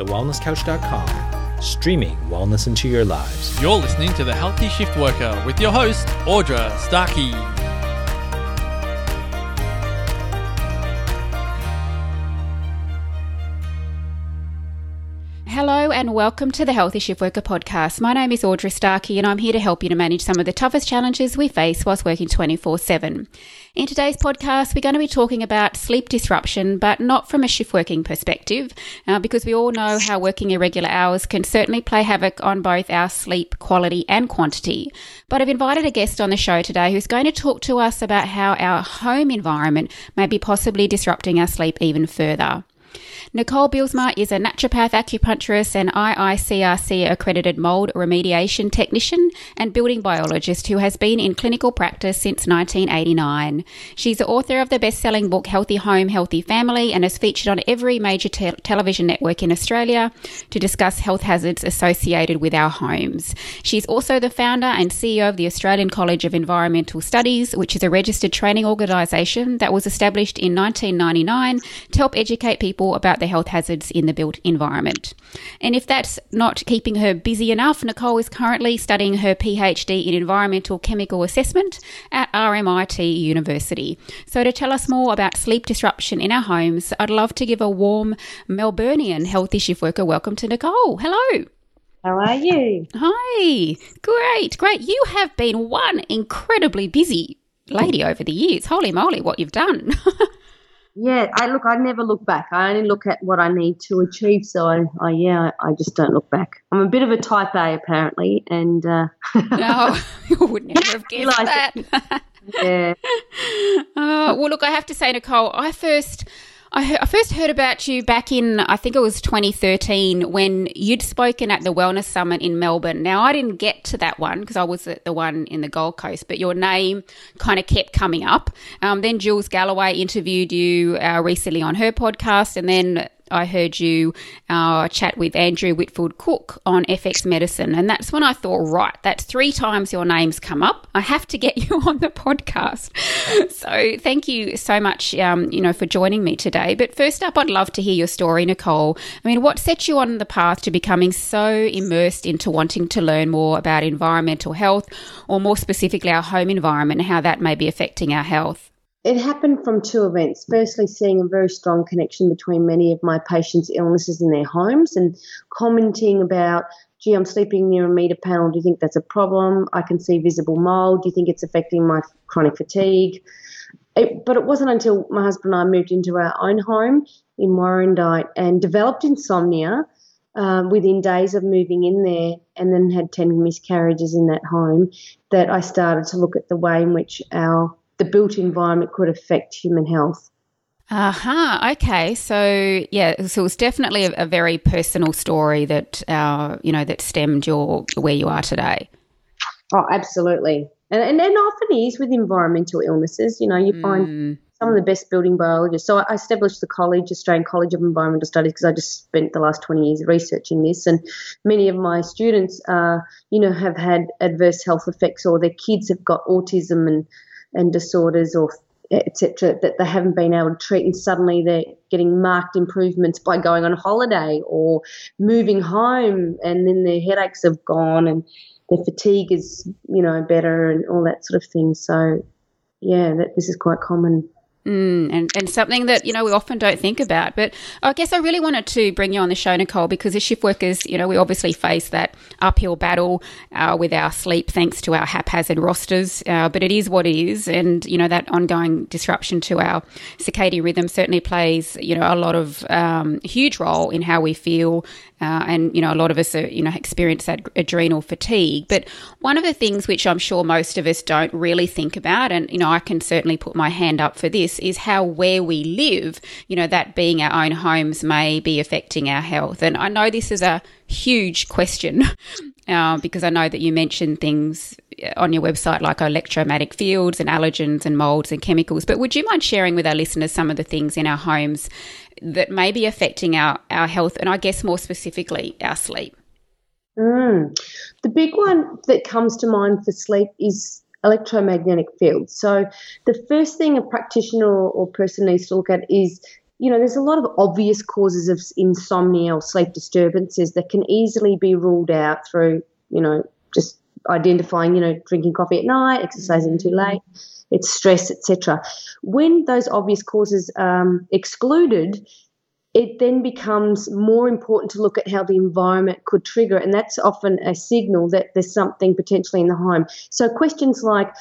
thewellnesscouch.com, streaming wellness into your lives. You're listening to The Healthy Shift Worker with your host, Audra Starkey. And welcome to the Healthy Shift Worker podcast. My name is Audra Starkey and I'm here to help you to manage some of the toughest challenges we face whilst working 24 7. In today's podcast, we're going to be talking about sleep disruption, but not from a shift working perspective, uh, because we all know how working irregular hours can certainly play havoc on both our sleep quality and quantity. But I've invited a guest on the show today who's going to talk to us about how our home environment may be possibly disrupting our sleep even further. Nicole Bijlsma is a naturopath acupuncturist and IICRC accredited mold remediation technician and building biologist who has been in clinical practice since 1989. She's the author of the best selling book Healthy Home, Healthy Family and has featured on every major te- television network in Australia to discuss health hazards associated with our homes. She's also the founder and CEO of the Australian College of Environmental Studies, which is a registered training organisation that was established in 1999 to help educate people about the health hazards in the built environment. And if that's not keeping her busy enough, Nicole is currently studying her PhD in environmental chemical assessment at RMIT University. So, to tell us more about sleep disruption in our homes, I'd love to give a warm Melburnian healthy shift worker welcome to Nicole. Hello. How are you? Hi. Great, great. You have been one incredibly busy lady over the years. Holy moly, what you've done. Yeah, I look. I never look back. I only look at what I need to achieve. So I, I yeah, I just don't look back. I'm a bit of a type A apparently, and uh, no, you would never have guessed that. yeah. Uh, well, look, I have to say, Nicole, I first. I, I, first heard about you back in, I think it was 2013, when you'd spoken at the Wellness Summit in Melbourne. Now, I didn't get to that one because I was at the one in the Gold Coast, but your name kind of kept coming up. Um, then Jules Galloway interviewed you uh, recently on her podcast, and then I heard you uh, chat with Andrew Whitfield Cook on FX Medicine, and that's when I thought, right, that's three times your name's come up. I have to get you on the podcast. so thank you so much, um, you know, for joining me today. But first up, I'd love to hear your story, Nicole. I mean, what set you on the path to becoming so immersed into wanting to learn more about environmental health, or more specifically, our home environment and how that may be affecting our health? It happened from two events. Firstly, seeing a very strong connection between many of my patients' illnesses in their homes and commenting about, gee, I'm sleeping near a meter panel. Do you think that's a problem? I can see visible mold. Do you think it's affecting my chronic fatigue? It, but it wasn't until my husband and I moved into our own home in Warrandyte and developed insomnia um, within days of moving in there and then had 10 miscarriages in that home that I started to look at the way in which our the built environment could affect human health. Aha. Uh-huh. Okay. So yeah, so it's definitely a, a, very personal story that uh, you know that stemmed your where you are today. Oh, absolutely, and and, and often is with environmental illnesses. You know, you mm. find some of the best building biologists. So I established the college, Australian College of Environmental Studies, because I just spent the last 20 years researching this. And many of my students, uh, you know, have had adverse health effects or their kids have got autism and and disorders or etc. that they haven't been able to treat, and suddenly they're getting marked improvements by going on holiday or moving home, and then their headaches have gone and their fatigue is you know better and all that sort of thing. So yeah, that this is quite common. Mm, and, and something that, you know, we often don't think about. But I guess I really wanted to bring you on the show, Nicole, because as shift workers, you know, we obviously face that uphill battle uh, with our sleep thanks to our haphazard rosters. Uh, but it is what it is. And, you know, that ongoing disruption to our circadian rhythm certainly plays, you know, a lot of um, huge role in how we feel uh, and you know a lot of us are, you know experience that adrenal fatigue but one of the things which i'm sure most of us don't really think about and you know i can certainly put my hand up for this is how where we live you know that being our own homes may be affecting our health and i know this is a huge question uh, because i know that you mentioned things on your website like electromagnetic fields and allergens and molds and chemicals but would you mind sharing with our listeners some of the things in our homes that may be affecting our, our health and I guess more specifically our sleep? Mm. The big one that comes to mind for sleep is electromagnetic fields. So, the first thing a practitioner or person needs to look at is you know, there's a lot of obvious causes of insomnia or sleep disturbances that can easily be ruled out through, you know, just identifying, you know, drinking coffee at night, exercising too mm-hmm. late, it's stress, etc. When those obvious causes um, excluded, it then becomes more important to look at how the environment could trigger, and that's often a signal that there's something potentially in the home. So questions like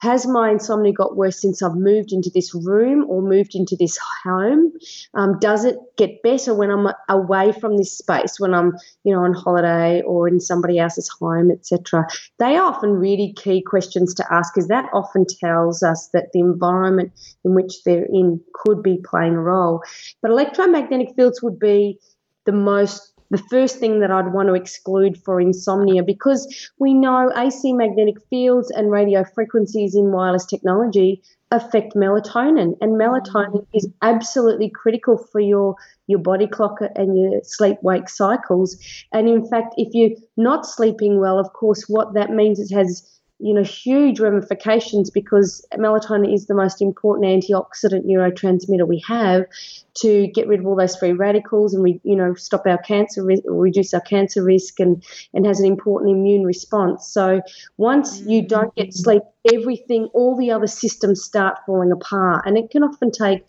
has my insomnia got worse since I've moved into this room or moved into this home? Um, does it get better when I'm away from this space, when I'm, you know, on holiday or in somebody else's home, etc.? They are often really key questions to ask because that often tells us that the environment in which they're in could be playing a role. But electromagnetic fields would be the most the first thing that I'd want to exclude for insomnia because we know AC magnetic fields and radio frequencies in wireless technology affect melatonin and melatonin is absolutely critical for your your body clock and your sleep wake cycles. And in fact if you're not sleeping well of course what that means is has you know, huge ramifications because melatonin is the most important antioxidant neurotransmitter we have to get rid of all those free radicals and we, you know, stop our cancer, reduce our cancer risk, and and has an important immune response. So once you don't get sleep, everything, all the other systems start falling apart, and it can often take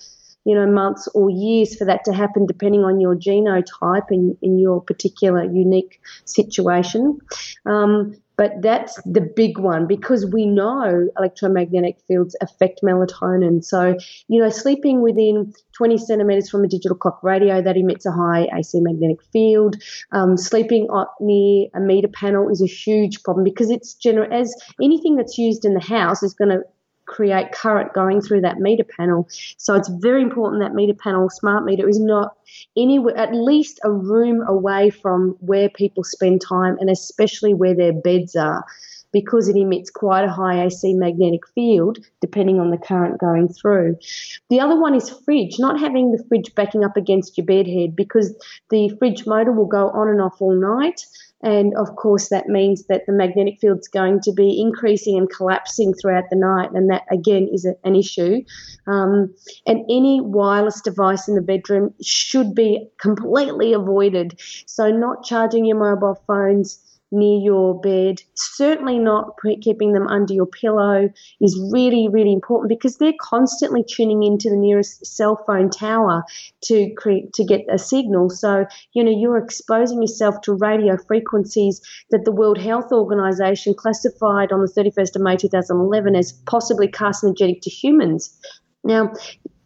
you know, months or years for that to happen, depending on your genotype and in your particular unique situation. Um, but that's the big one because we know electromagnetic fields affect melatonin. So, you know, sleeping within 20 centimeters from a digital clock radio that emits a high AC magnetic field, um, sleeping near a meter panel is a huge problem because it's general as anything that's used in the house is going to create current going through that meter panel. So it's very important that meter panel, smart meter, is not anywhere, at least a room away from where people spend time and especially where their beds are because it emits quite a high AC magnetic field depending on the current going through. The other one is fridge, not having the fridge backing up against your bed head because the fridge motor will go on and off all night. And of course, that means that the magnetic field's going to be increasing and collapsing throughout the night. And that, again, is an issue. Um, and any wireless device in the bedroom should be completely avoided. So, not charging your mobile phones near your bed. Certainly not keeping them under your pillow is really, really important because they're constantly tuning into the nearest cell phone tower to create to get a signal. So you know you're exposing yourself to radio frequencies that the World Health Organization classified on the 31st of May 2011 as possibly carcinogenic to humans. Now,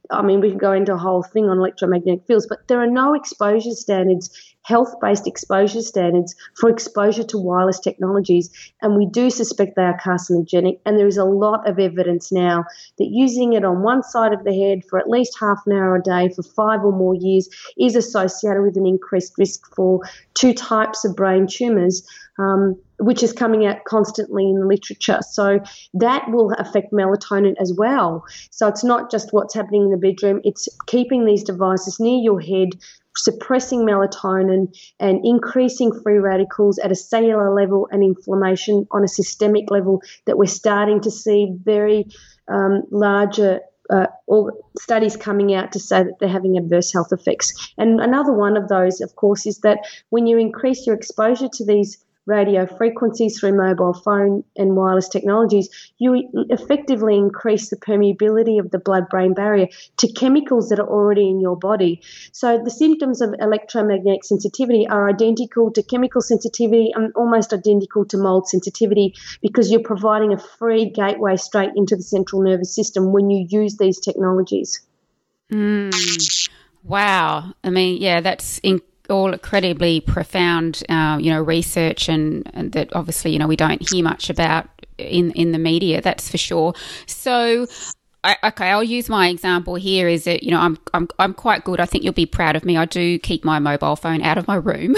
I mean, we can go into a whole thing on electromagnetic fields, but there are no exposure standards health based exposure standards for exposure to wireless technologies, and we do suspect they are carcinogenic. And there is a lot of evidence now that using it on one side of the head for at least half an hour a day for five or more years is associated with an increased risk for two types of brain tumors. Um, which is coming out constantly in the literature. So that will affect melatonin as well. So it's not just what's happening in the bedroom, it's keeping these devices near your head suppressing melatonin and increasing free radicals at a cellular level and inflammation on a systemic level that we're starting to see very um, larger uh, studies coming out to say that they're having adverse health effects. And another one of those, of course, is that when you increase your exposure to these radio frequencies through mobile phone and wireless technologies, you effectively increase the permeability of the blood brain barrier to chemicals that are already in your body. So the symptoms of electromagnetic sensitivity are identical to chemical sensitivity and almost identical to mold sensitivity because you're providing a free gateway straight into the central nervous system when you use these technologies. Mm. Wow. I mean, yeah, that's all incredibly profound, uh, you know, research and, and, that obviously, you know, we don't hear much about in in the media. That's for sure. So. Okay, I'll use my example here. Is that you know I'm I'm I'm quite good. I think you'll be proud of me. I do keep my mobile phone out of my room,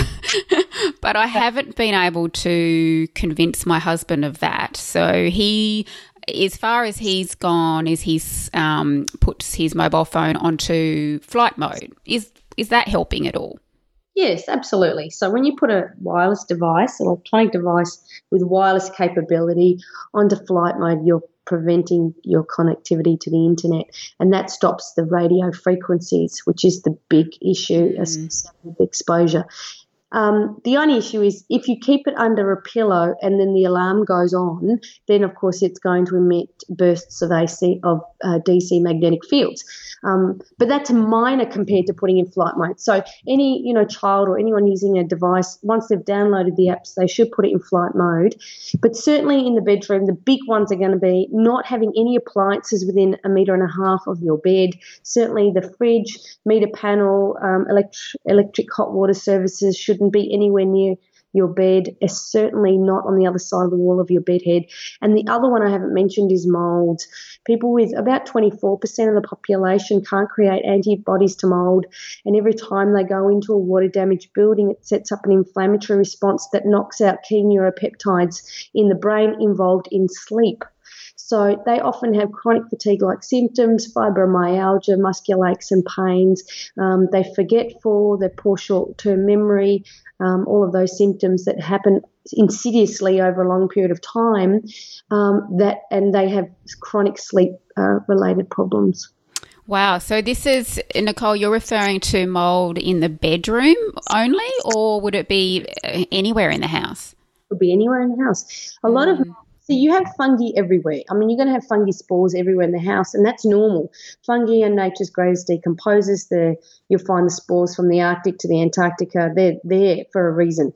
but I haven't been able to convince my husband of that. So he as far as he's gone, is he's um, puts his mobile phone onto flight mode. Is is that helping at all? Yes, absolutely. So when you put a wireless device, an electronic device with wireless capability onto flight mode, you're preventing your connectivity to the internet, and that stops the radio frequencies, which is the big issue mm. exposure. Um, the only issue is if you keep it under a pillow and then the alarm goes on, then of course it's going to emit bursts of AC of uh, DC magnetic fields. Um, but that's minor compared to putting in flight mode. So any you know child or anyone using a device, once they've downloaded the apps, they should put it in flight mode. But certainly in the bedroom, the big ones are going to be not having any appliances within a meter and a half of your bed. Certainly the fridge, meter panel, um, electric, electric hot water services shouldn't shouldn't be anywhere near your bed, certainly not on the other side of the wall of your bed head. And the other one I haven't mentioned is mold. People with about 24% of the population can't create antibodies to mold. And every time they go into a water damaged building, it sets up an inflammatory response that knocks out key neuropeptides in the brain involved in sleep. So they often have chronic fatigue like symptoms, fibromyalgia, muscular aches and pains. Um, they're forgetful, they're poor short term memory, um, all of those symptoms that happen insidiously over a long period of time. Um, that and they have chronic sleep uh, related problems. Wow. So this is, Nicole, you're referring to mold in the bedroom only, or would it be uh, anywhere in the house? It could be anywhere in the house. A lot of mm. So you have fungi everywhere. I mean, you're going to have fungi spores everywhere in the house, and that's normal. Fungi are nature's greatest decomposers. There, you'll find the spores from the Arctic to the Antarctica. They're there for a reason.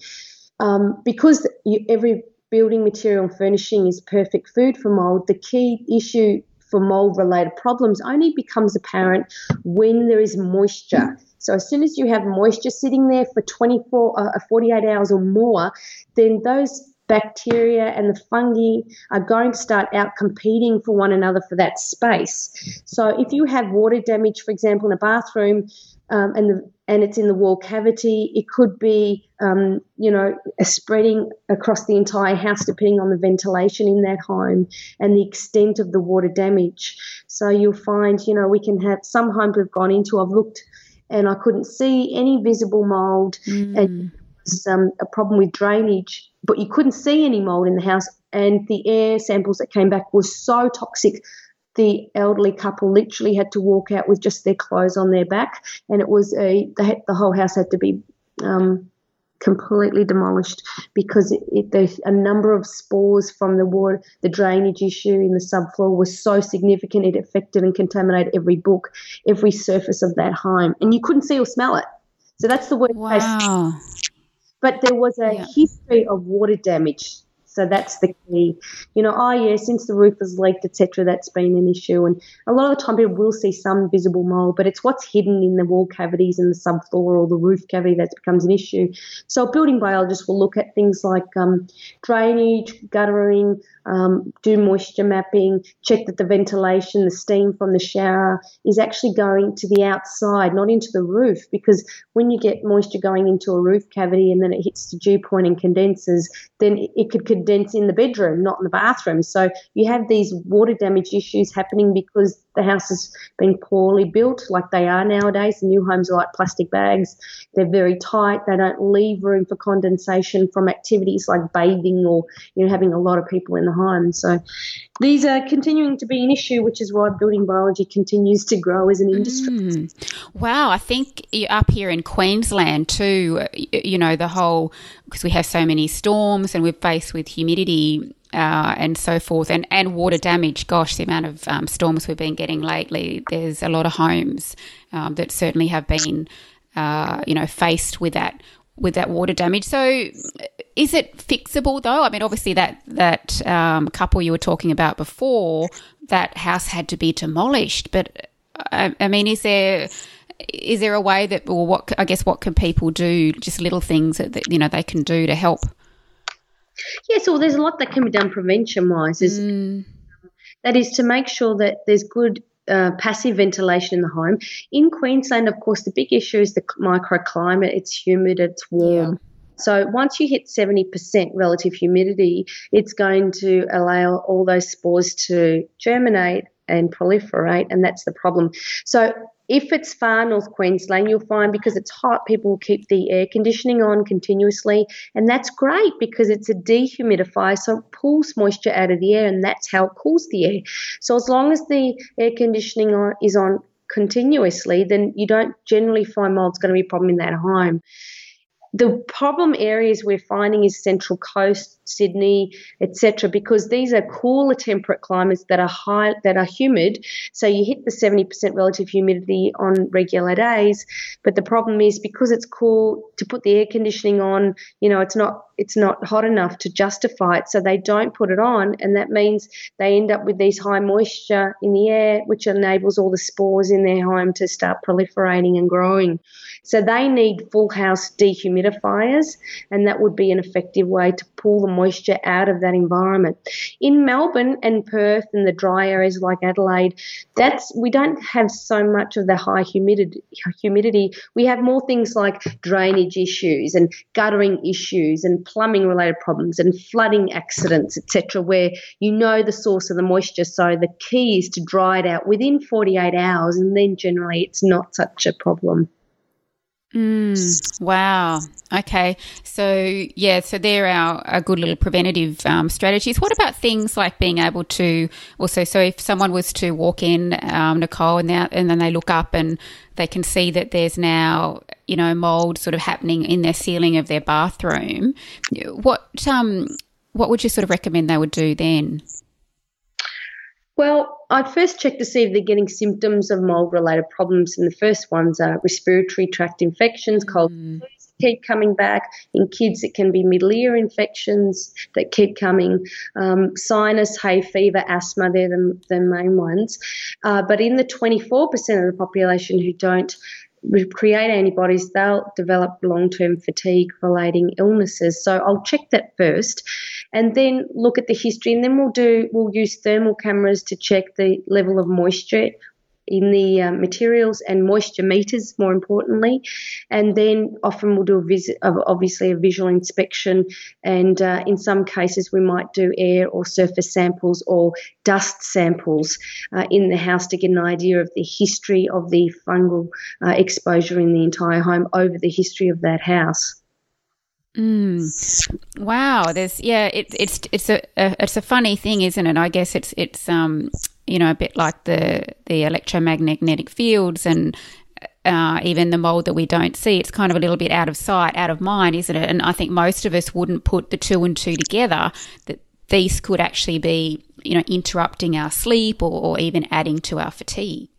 Um, because you, every building material and furnishing is perfect food for mold, the key issue for mold related problems only becomes apparent when there is moisture. So as soon as you have moisture sitting there for 24, uh, 48 hours or more, then those bacteria and the fungi are going to start out competing for one another for that space. So if you have water damage, for example, in a bathroom, um, and the, and it's in the wall cavity, it could be um, you know spreading across the entire house depending on the ventilation in that home and the extent of the water damage. So you'll find you know we can have some homes we've gone into. I've looked and I couldn't see any visible mold mm. and um, a problem with drainage but you couldn't see any mold in the house. And the air samples that came back were so toxic. The elderly couple literally had to walk out with just their clothes on their back, and it was a the, the whole house had to be um, completely demolished because it, it, there's a number of spores from the water, the drainage issue in the subfloor was so significant it affected and contaminated every book, every surface of that home, and you couldn't see or smell it. So that's the worst wow. case but there was a yeah. history of water damage. So that's the key. You know, oh yeah, since the roof has leaked, etc., that's been an issue. And a lot of the time, people will see some visible mold, but it's what's hidden in the wall cavities and the subfloor or the roof cavity that becomes an issue. So a building biologist will look at things like um, drainage, guttering, um, do moisture mapping, check that the ventilation, the steam from the shower is actually going to the outside, not into the roof. Because when you get moisture going into a roof cavity and then it hits the dew point and condenses, then it could condense in the bedroom, not in the bathroom. So you have these water damage issues happening because the house has been poorly built, like they are nowadays. The new homes are like plastic bags. They're very tight. They don't leave room for condensation from activities like bathing or you know having a lot of people in the home. So these are continuing to be an issue, which is why building biology continues to grow as an industry. Mm. Wow, I think up here in Queensland too, you know, the whole because we have so many storms and we're faced with humidity uh, and so forth, and, and water damage. Gosh, the amount of um, storms we've been getting lately. There's a lot of homes um, that certainly have been, uh, you know, faced with that with that water damage. So, is it fixable though? I mean, obviously that that um, couple you were talking about before, that house had to be demolished. But I, I mean, is there is there a way that, or what? I guess what can people do? Just little things that, that you know they can do to help. Yes, well, there's a lot that can be done prevention wise. Mm. That is to make sure that there's good uh, passive ventilation in the home. In Queensland, of course, the big issue is the microclimate. It's humid, it's warm. Yeah. So once you hit 70% relative humidity, it's going to allow all those spores to germinate and proliferate, and that's the problem. So if it's far north Queensland, you'll find because it's hot, people keep the air conditioning on continuously, and that's great because it's a dehumidifier, so it pulls moisture out of the air, and that's how it cools the air. So as long as the air conditioning on, is on continuously, then you don't generally find mold's going to be a problem in that home. The problem areas we're finding is Central Coast, Sydney, etc., because these are cooler temperate climates that are high, that are humid. So you hit the 70% relative humidity on regular days, but the problem is because it's cool to put the air conditioning on, you know, it's not it's not hot enough to justify it, so they don't put it on, and that means they end up with these high moisture in the air, which enables all the spores in their home to start proliferating and growing. So they need full house dehumidifiers, and that would be an effective way to pull the moisture out of that environment. In Melbourne and Perth and the dry areas like Adelaide, that's we don't have so much of the high humidity. Humidity. We have more things like drainage issues and guttering issues and plumbing related problems and flooding accidents, etc., where you know the source of the moisture. So the key is to dry it out within 48 hours, and then generally it's not such a problem. Mm, wow. Okay. So, yeah, so they're our, our good little preventative um, strategies. What about things like being able to also, so if someone was to walk in, um, Nicole, and, and then they look up and they can see that there's now, you know, mold sort of happening in their ceiling of their bathroom, what, um, what would you sort of recommend they would do then? Well, I'd first check to see if they're getting symptoms of mold related problems. And the first ones are respiratory tract infections, cold mm. keep coming back. In kids, it can be middle ear infections that keep coming, um, sinus, hay fever, asthma, they're the, the main ones. Uh, but in the 24% of the population who don't create antibodies, they'll develop long term fatigue relating illnesses. So I'll check that first and then look at the history and then we'll do we'll use thermal cameras to check the level of moisture in the uh, materials and moisture meters, more importantly. And then often we'll do a visit, obviously a visual inspection, and uh, in some cases we might do air or surface samples or dust samples uh, in the house to get an idea of the history of the fungal uh, exposure in the entire home over the history of that house. Mm. Wow, there's yeah, it, it's it's a, a, it's a funny thing, isn't it? I guess it's it's um you know, a bit like the the electromagnetic fields and uh, even the mold that we don't see. It's kind of a little bit out of sight, out of mind, isn't it? And I think most of us wouldn't put the two and two together that these could actually be, you know, interrupting our sleep or, or even adding to our fatigue.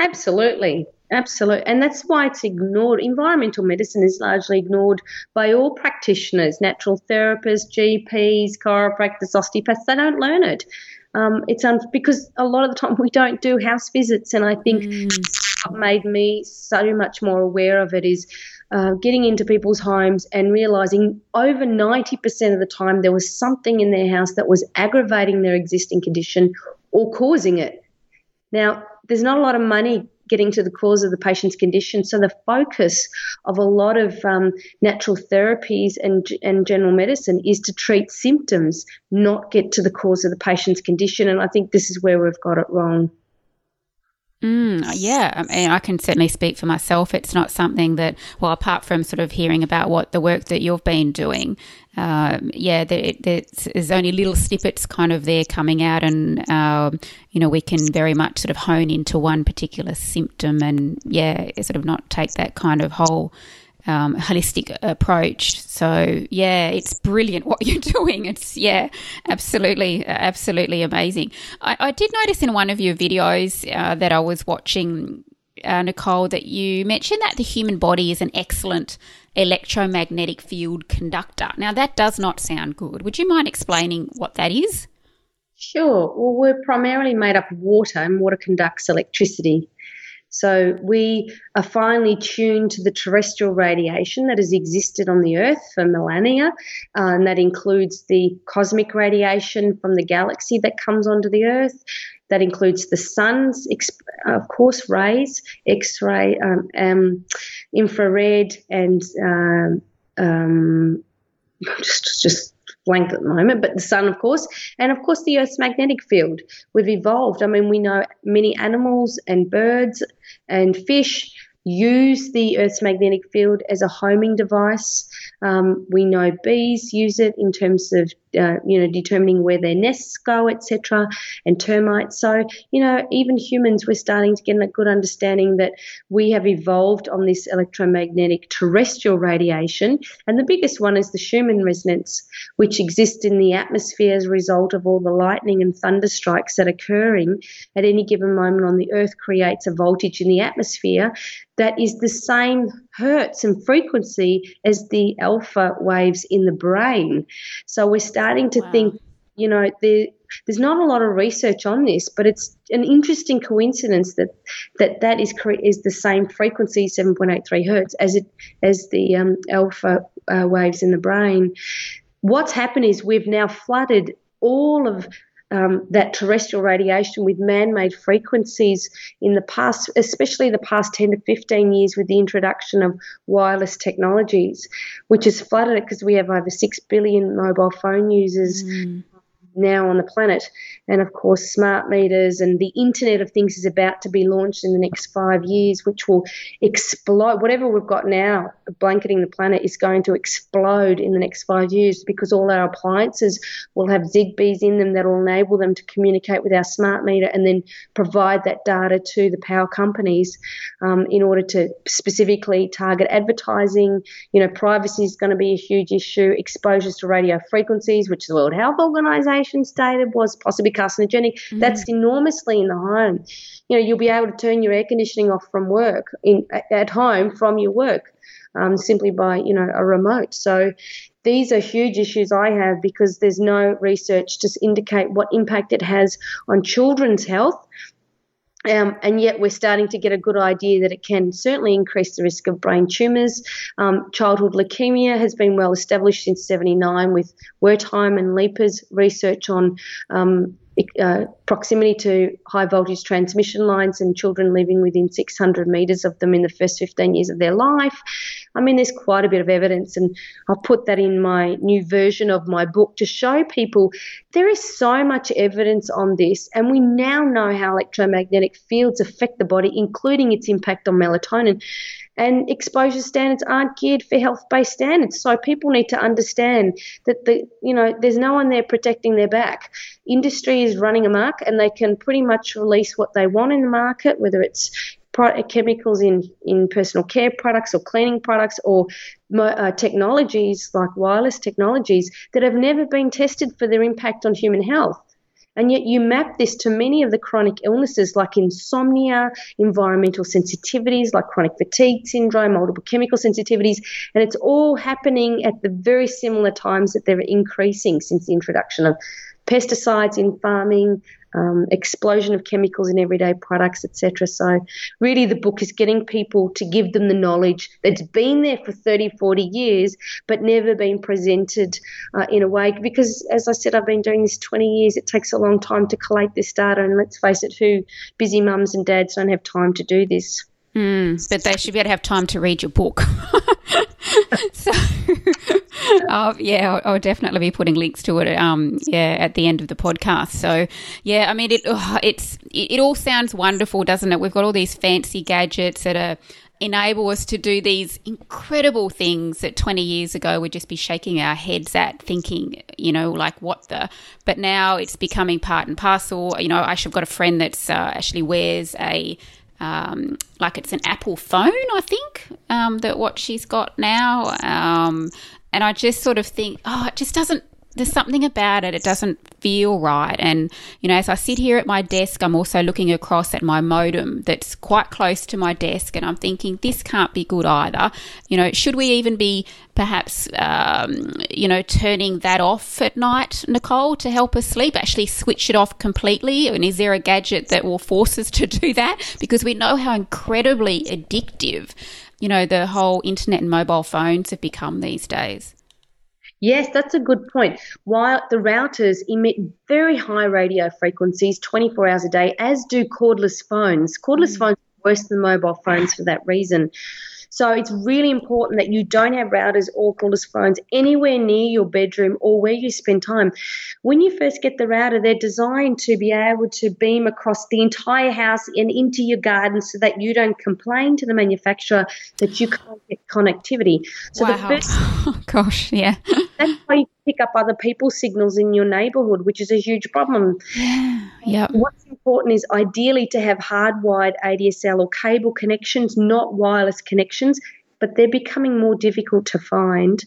Absolutely. Absolutely. And that's why it's ignored. Environmental medicine is largely ignored by all practitioners, natural therapists, GPs, chiropractors, osteopaths. They don't learn it. Um, it's un- because a lot of the time we don't do house visits, and I think mm. what made me so much more aware of it is uh, getting into people's homes and realizing over 90% of the time there was something in their house that was aggravating their existing condition or causing it. Now, there's not a lot of money getting to the cause of the patient's condition. So the focus of a lot of um, natural therapies and, and general medicine is to treat symptoms, not get to the cause of the patient's condition. And I think this is where we've got it wrong. Mm, yeah, I mean, I can certainly speak for myself. It's not something that, well, apart from sort of hearing about what the work that you've been doing, um, yeah, there, there's only little snippets kind of there coming out, and um, you know we can very much sort of hone into one particular symptom, and yeah, sort of not take that kind of whole um, holistic approach. So yeah, it's brilliant what you're doing. It's yeah, absolutely, absolutely amazing. I, I did notice in one of your videos uh, that I was watching, uh, Nicole, that you mentioned that the human body is an excellent electromagnetic field conductor. Now that does not sound good. Would you mind explaining what that is? Sure. Well, we're primarily made up of water, and water conducts electricity. So we are finely tuned to the terrestrial radiation that has existed on the Earth for millennia, uh, and that includes the cosmic radiation from the galaxy that comes onto the Earth. That includes the sun's, of course, rays, X-ray, um, um, infrared, and um, um just just blanked at the moment, but the sun, of course, and of course the Earth's magnetic field. We've evolved. I mean, we know many animals and birds and fish use the Earth's magnetic field as a homing device. Um, we know bees use it in terms of uh, you know determining where their nests go, etc., and termites. So you know even humans, we're starting to get a good understanding that we have evolved on this electromagnetic terrestrial radiation, and the biggest one is the Schumann resonance, which exists in the atmosphere as a result of all the lightning and thunder strikes that are occurring at any given moment on the Earth creates a voltage in the atmosphere that is the same hertz and frequency as the alpha waves in the brain. So we're starting to wow. think, you know, there, there's not a lot of research on this, but it's an interesting coincidence that that, that is is the same frequency, 7.83 hertz, as it as the um, alpha uh, waves in the brain. What's happened is we've now flooded all of um, that terrestrial radiation with man made frequencies in the past, especially the past 10 to 15 years with the introduction of wireless technologies, which has flooded it because we have over 6 billion mobile phone users. Mm now on the planet. And of course, smart meters and the Internet of Things is about to be launched in the next five years, which will explode. Whatever we've got now blanketing the planet is going to explode in the next five years because all our appliances will have Zigbees in them that will enable them to communicate with our smart meter and then provide that data to the power companies um, in order to specifically target advertising. You know, privacy is going to be a huge issue, exposures to radio frequencies, which the World Health Organization stated was possibly carcinogenic. Mm-hmm. That's enormously in the home. You know, you'll be able to turn your air conditioning off from work in at home from your work um, simply by you know a remote. So these are huge issues I have because there's no research to indicate what impact it has on children's health. Um, and yet, we're starting to get a good idea that it can certainly increase the risk of brain tumours. Um, childhood leukemia has been well established since 79 with Wertheim and Leeper's research on um, uh, proximity to high voltage transmission lines and children living within 600 metres of them in the first 15 years of their life. I mean, there's quite a bit of evidence, and I'll put that in my new version of my book to show people there is so much evidence on this, and we now know how electromagnetic fields affect the body, including its impact on melatonin and exposure standards aren't geared for health-based standards. So people need to understand that the you know there's no one there protecting their back. Industry is running amok, and they can pretty much release what they want in the market, whether it's chemicals in, in personal care products or cleaning products or uh, technologies like wireless technologies that have never been tested for their impact on human health. And yet you map this to many of the chronic illnesses like insomnia, environmental sensitivities like chronic fatigue syndrome, multiple chemical sensitivities, and it's all happening at the very similar times that they're increasing since the introduction of pesticides in farming, um, explosion of chemicals in everyday products, etc. So, really, the book is getting people to give them the knowledge that's been there for 30, 40 years, but never been presented uh, in a way. Because, as I said, I've been doing this 20 years. It takes a long time to collate this data, and let's face it, who busy mums and dads don't have time to do this. Mm, but they should be able to have time to read your book. so, uh, yeah, I'll, I'll, definitely be putting links to it. Um, yeah, at the end of the podcast. So, yeah, I mean, it it's it, it all sounds wonderful, doesn't it? We've got all these fancy gadgets that are enable us to do these incredible things that 20 years ago we'd just be shaking our heads at thinking you know like what the but now it's becoming part and parcel you know i have got a friend that's uh, actually wears a um, like it's an Apple phone, I think, um, that what she's got now. Um, and I just sort of think, oh, it just doesn't there's something about it, it doesn't feel right. And, you know, as I sit here at my desk, I'm also looking across at my modem that's quite close to my desk, and I'm thinking, this can't be good either. You know, should we even be perhaps, um, you know, turning that off at night, Nicole, to help us sleep? Actually, switch it off completely? And is there a gadget that will force us to do that? Because we know how incredibly addictive, you know, the whole internet and mobile phones have become these days. Yes, that's a good point. While the routers emit very high radio frequencies 24 hours a day, as do cordless phones. Cordless mm. phones are worse than mobile phones for that reason. So it's really important that you don't have routers or cordless phones anywhere near your bedroom or where you spend time. When you first get the router, they're designed to be able to beam across the entire house and into your garden so that you don't complain to the manufacturer that you can't get connectivity. So wow. the first, gosh, yeah. that's why pick up other people's signals in your neighborhood, which is a huge problem. Yeah. Yeah. What's important is ideally to have hardwired ADSL or cable connections, not wireless connections, but they're becoming more difficult to find.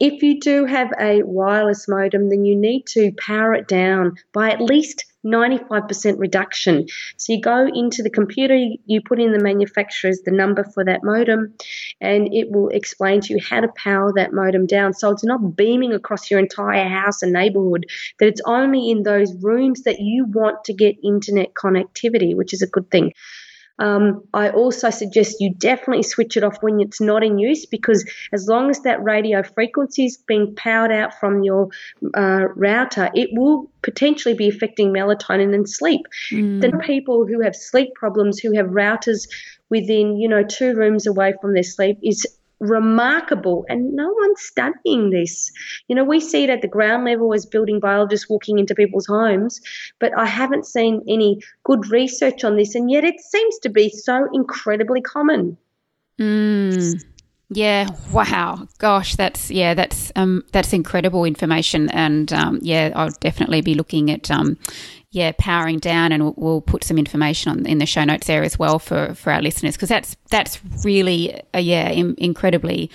If you do have a wireless modem, then you need to power it down by at least 95% reduction. So you go into the computer, you put in the manufacturer's the number for that modem, and it will explain to you how to power that modem down. So it's not beaming across your entire house and neighborhood, that it's only in those rooms that you want to get internet connectivity, which is a good thing. Um, I also suggest you definitely switch it off when it's not in use because as long as that radio frequency is being powered out from your uh, router, it will potentially be affecting melatonin and sleep. Mm. The people who have sleep problems, who have routers within, you know, two rooms away from their sleep is remarkable and no one's studying this. You know, we see it at the ground level as building biologists walking into people's homes, but I haven't seen any good research on this and yet it seems to be so incredibly common. Mm. Yeah, wow. Gosh, that's yeah, that's um that's incredible information and um yeah, I'll definitely be looking at um yeah, powering down, and we'll, we'll, put some information on in the show notes there as well for for our listeners because that's that's really uh, yeah, in, incredibly.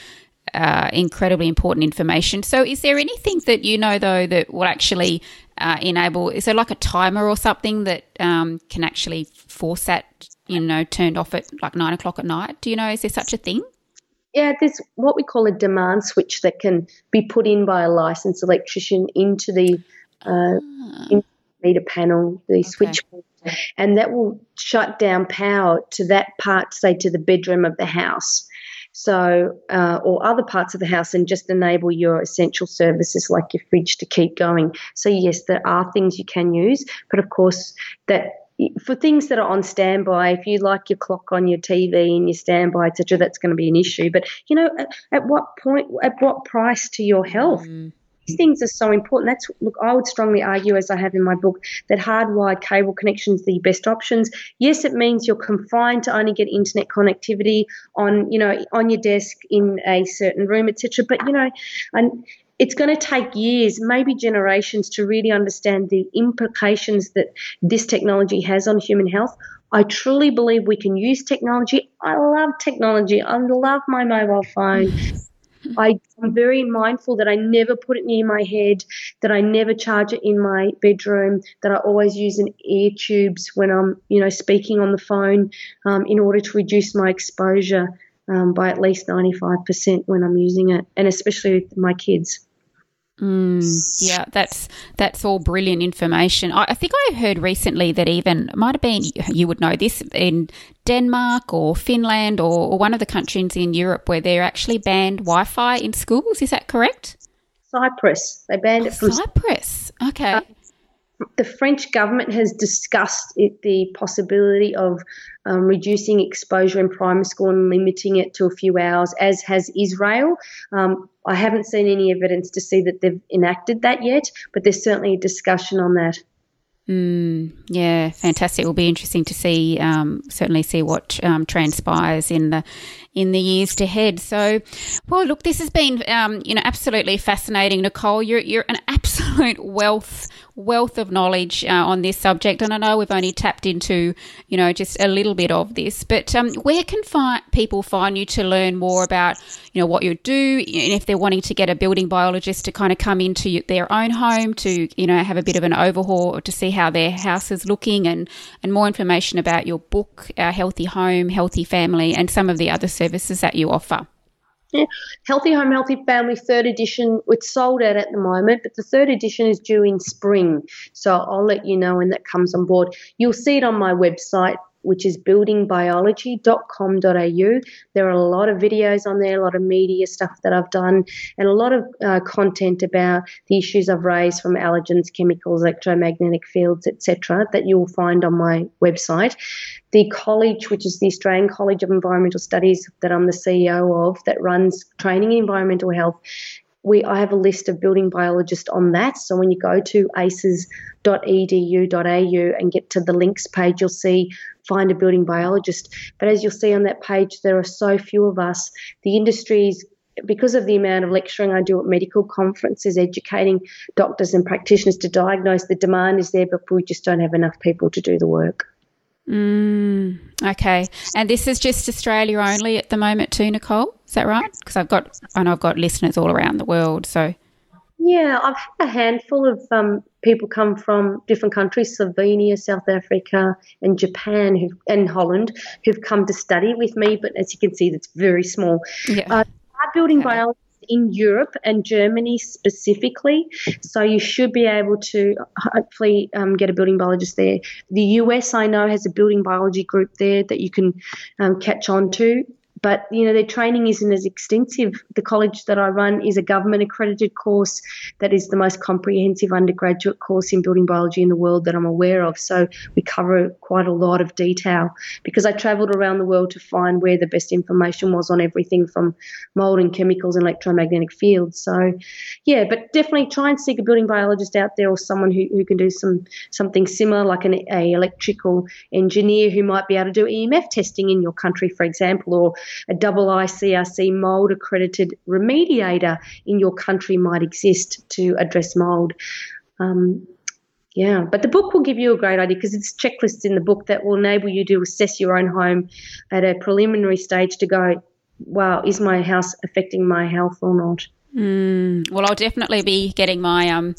Uh, incredibly important information. So, is there anything that you know though that will actually uh, enable? Is there like a timer or something that um, can actually force that you know turned off at like nine o'clock at night? Do you know? Is there such a thing? Yeah, there's what we call a demand switch that can be put in by a licensed electrician into the uh, ah meter panel, the okay. switch, and that will shut down power to that part, say to the bedroom of the house. So, uh, or other parts of the house, and just enable your essential services like your fridge to keep going. So, yes, there are things you can use, but of course, that for things that are on standby, if you like your clock on your TV and your standby, etc., that's going to be an issue. But you know, at, at what point, at what price to your health? Mm these things are so important. That's look, I would strongly argue, as I have in my book, that hardwired cable connections are the best options. Yes, it means you're confined to only get internet connectivity on, you know, on your desk in a certain room, etc. But you know, and it's going to take years, maybe generations, to really understand the implications that this technology has on human health. I truly believe we can use technology. I love technology. I love my mobile phone. I, am very mindful that I never put it near my head, that I never charge it in my bedroom, that I always use an ear tubes when I'm, you know, speaking on the phone um, in order to reduce my exposure um, by at least 95% when I'm using it, and especially with my kids. Mm, yeah, that's that's all brilliant information. I, I, think I heard recently that even might have been you would know this in Denmark or Finland or, or one of the countries in Europe where they're actually banned Wi-Fi in schools. Is that correct? Cyprus. They banned it from Cyprus. Okay. The French government has discussed it, the possibility of um, reducing exposure in primary school and limiting it to a few hours, as has Israel. Um, I haven't seen any evidence to see that they've enacted that yet, but there's certainly a discussion on that. Mm, yeah, fantastic. It will be interesting to see, um, certainly see what um, transpires in the in the years ahead. So, well, look, this has been, um, you know, absolutely fascinating, Nicole. You're you're an absolute wealth wealth of knowledge uh, on this subject, and I know we've only tapped into, you know, just a little bit of this. But um, where can fi- people find you to learn more about, you know, what you do, and if they're wanting to get a building biologist to kind of come into their own home to, you know, have a bit of an overhaul or to see how their house is looking, and and more information about your book, Our Healthy Home, Healthy Family, and some of the other services that you offer. Yeah. Healthy Home, Healthy Family third edition, it's sold out at the moment, but the third edition is due in spring. So I'll let you know when that comes on board. You'll see it on my website, which is buildingbiology.com.au. There are a lot of videos on there, a lot of media stuff that I've done, and a lot of uh, content about the issues I've raised from allergens, chemicals, electromagnetic fields, etc., that you'll find on my website. The college, which is the Australian College of Environmental Studies, that I'm the CEO of, that runs training in environmental health, we I have a list of building biologists on that. So when you go to aces.edu.au and get to the links page, you'll see find a building biologist. But as you'll see on that page, there are so few of us. The industry's because of the amount of lecturing I do at medical conferences, educating doctors and practitioners to diagnose, the demand is there, but we just don't have enough people to do the work. Mm, okay, and this is just Australia only at the moment too, Nicole. Is that right? Because I've got, I know I've got listeners all around the world. So, yeah, I've had a handful of um, people come from different countries, Slovenia, South Africa, and Japan, and Holland, who've come to study with me. But as you can see, that's very small. Yeah. Uh, building okay. biology in Europe and Germany specifically. So you should be able to hopefully um, get a building biologist there. The US, I know, has a building biology group there that you can um, catch on to but you know their training isn't as extensive. The college that I run is a government accredited course that is the most comprehensive undergraduate course in building biology in the world that I'm aware of. So we cover quite a lot of detail because I travelled around the world to find where the best information was on everything from mold and chemicals and electromagnetic fields. So yeah, but definitely try and seek a building biologist out there or someone who, who can do some something similar like an a electrical engineer who might be able to do EMF testing in your country, for example, or a double ICRC mold accredited remediator in your country might exist to address mold. Um, yeah, but the book will give you a great idea because it's checklists in the book that will enable you to assess your own home at a preliminary stage to go, wow, is my house affecting my health or not? Mm, well, I'll definitely be getting my um,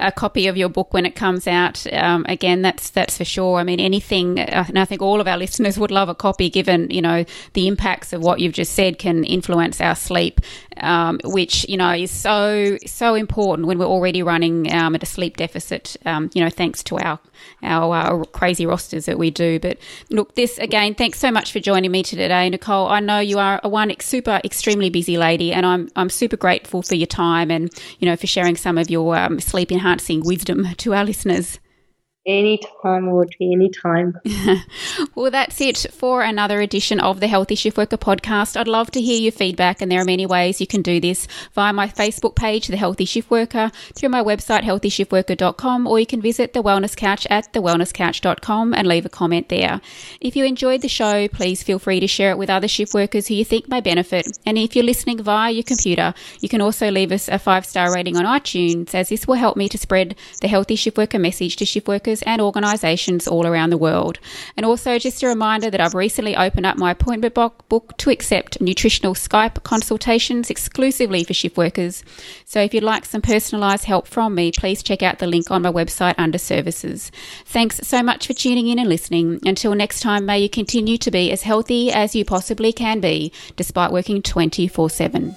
a copy of your book when it comes out. Um, again, that's that's for sure. I mean, anything, uh, and I think all of our listeners would love a copy, given you know the impacts of what you've just said can influence our sleep, um, which you know is so so important when we're already running um, at a sleep deficit. Um, you know, thanks to our our uh, crazy rosters that we do. But look, this again, thanks so much for joining me today, Nicole. I know you are a one super extremely busy lady, and I'm I'm super grateful for your time and you know for sharing some of your um, sleep enhancing wisdom to our listeners. Anytime, Audrey, anytime. well, that's it for another edition of the Healthy Shift Worker podcast. I'd love to hear your feedback, and there are many ways you can do this via my Facebook page, The Healthy Shift Worker, through my website, healthyshiftworker.com, or you can visit the Wellness Couch at thewellnesscouch.com and leave a comment there. If you enjoyed the show, please feel free to share it with other shift workers who you think may benefit. And if you're listening via your computer, you can also leave us a five star rating on iTunes, as this will help me to spread the Healthy Shift Worker message to shift workers and organisations all around the world. And also, just a reminder that I've recently opened up my appointment book to accept nutritional Skype consultations exclusively for shift workers. So, if you'd like some personalised help from me, please check out the link on my website under services. Thanks so much for tuning in and listening. Until next time, may you continue to be as healthy as you possibly can be, despite working 24 7.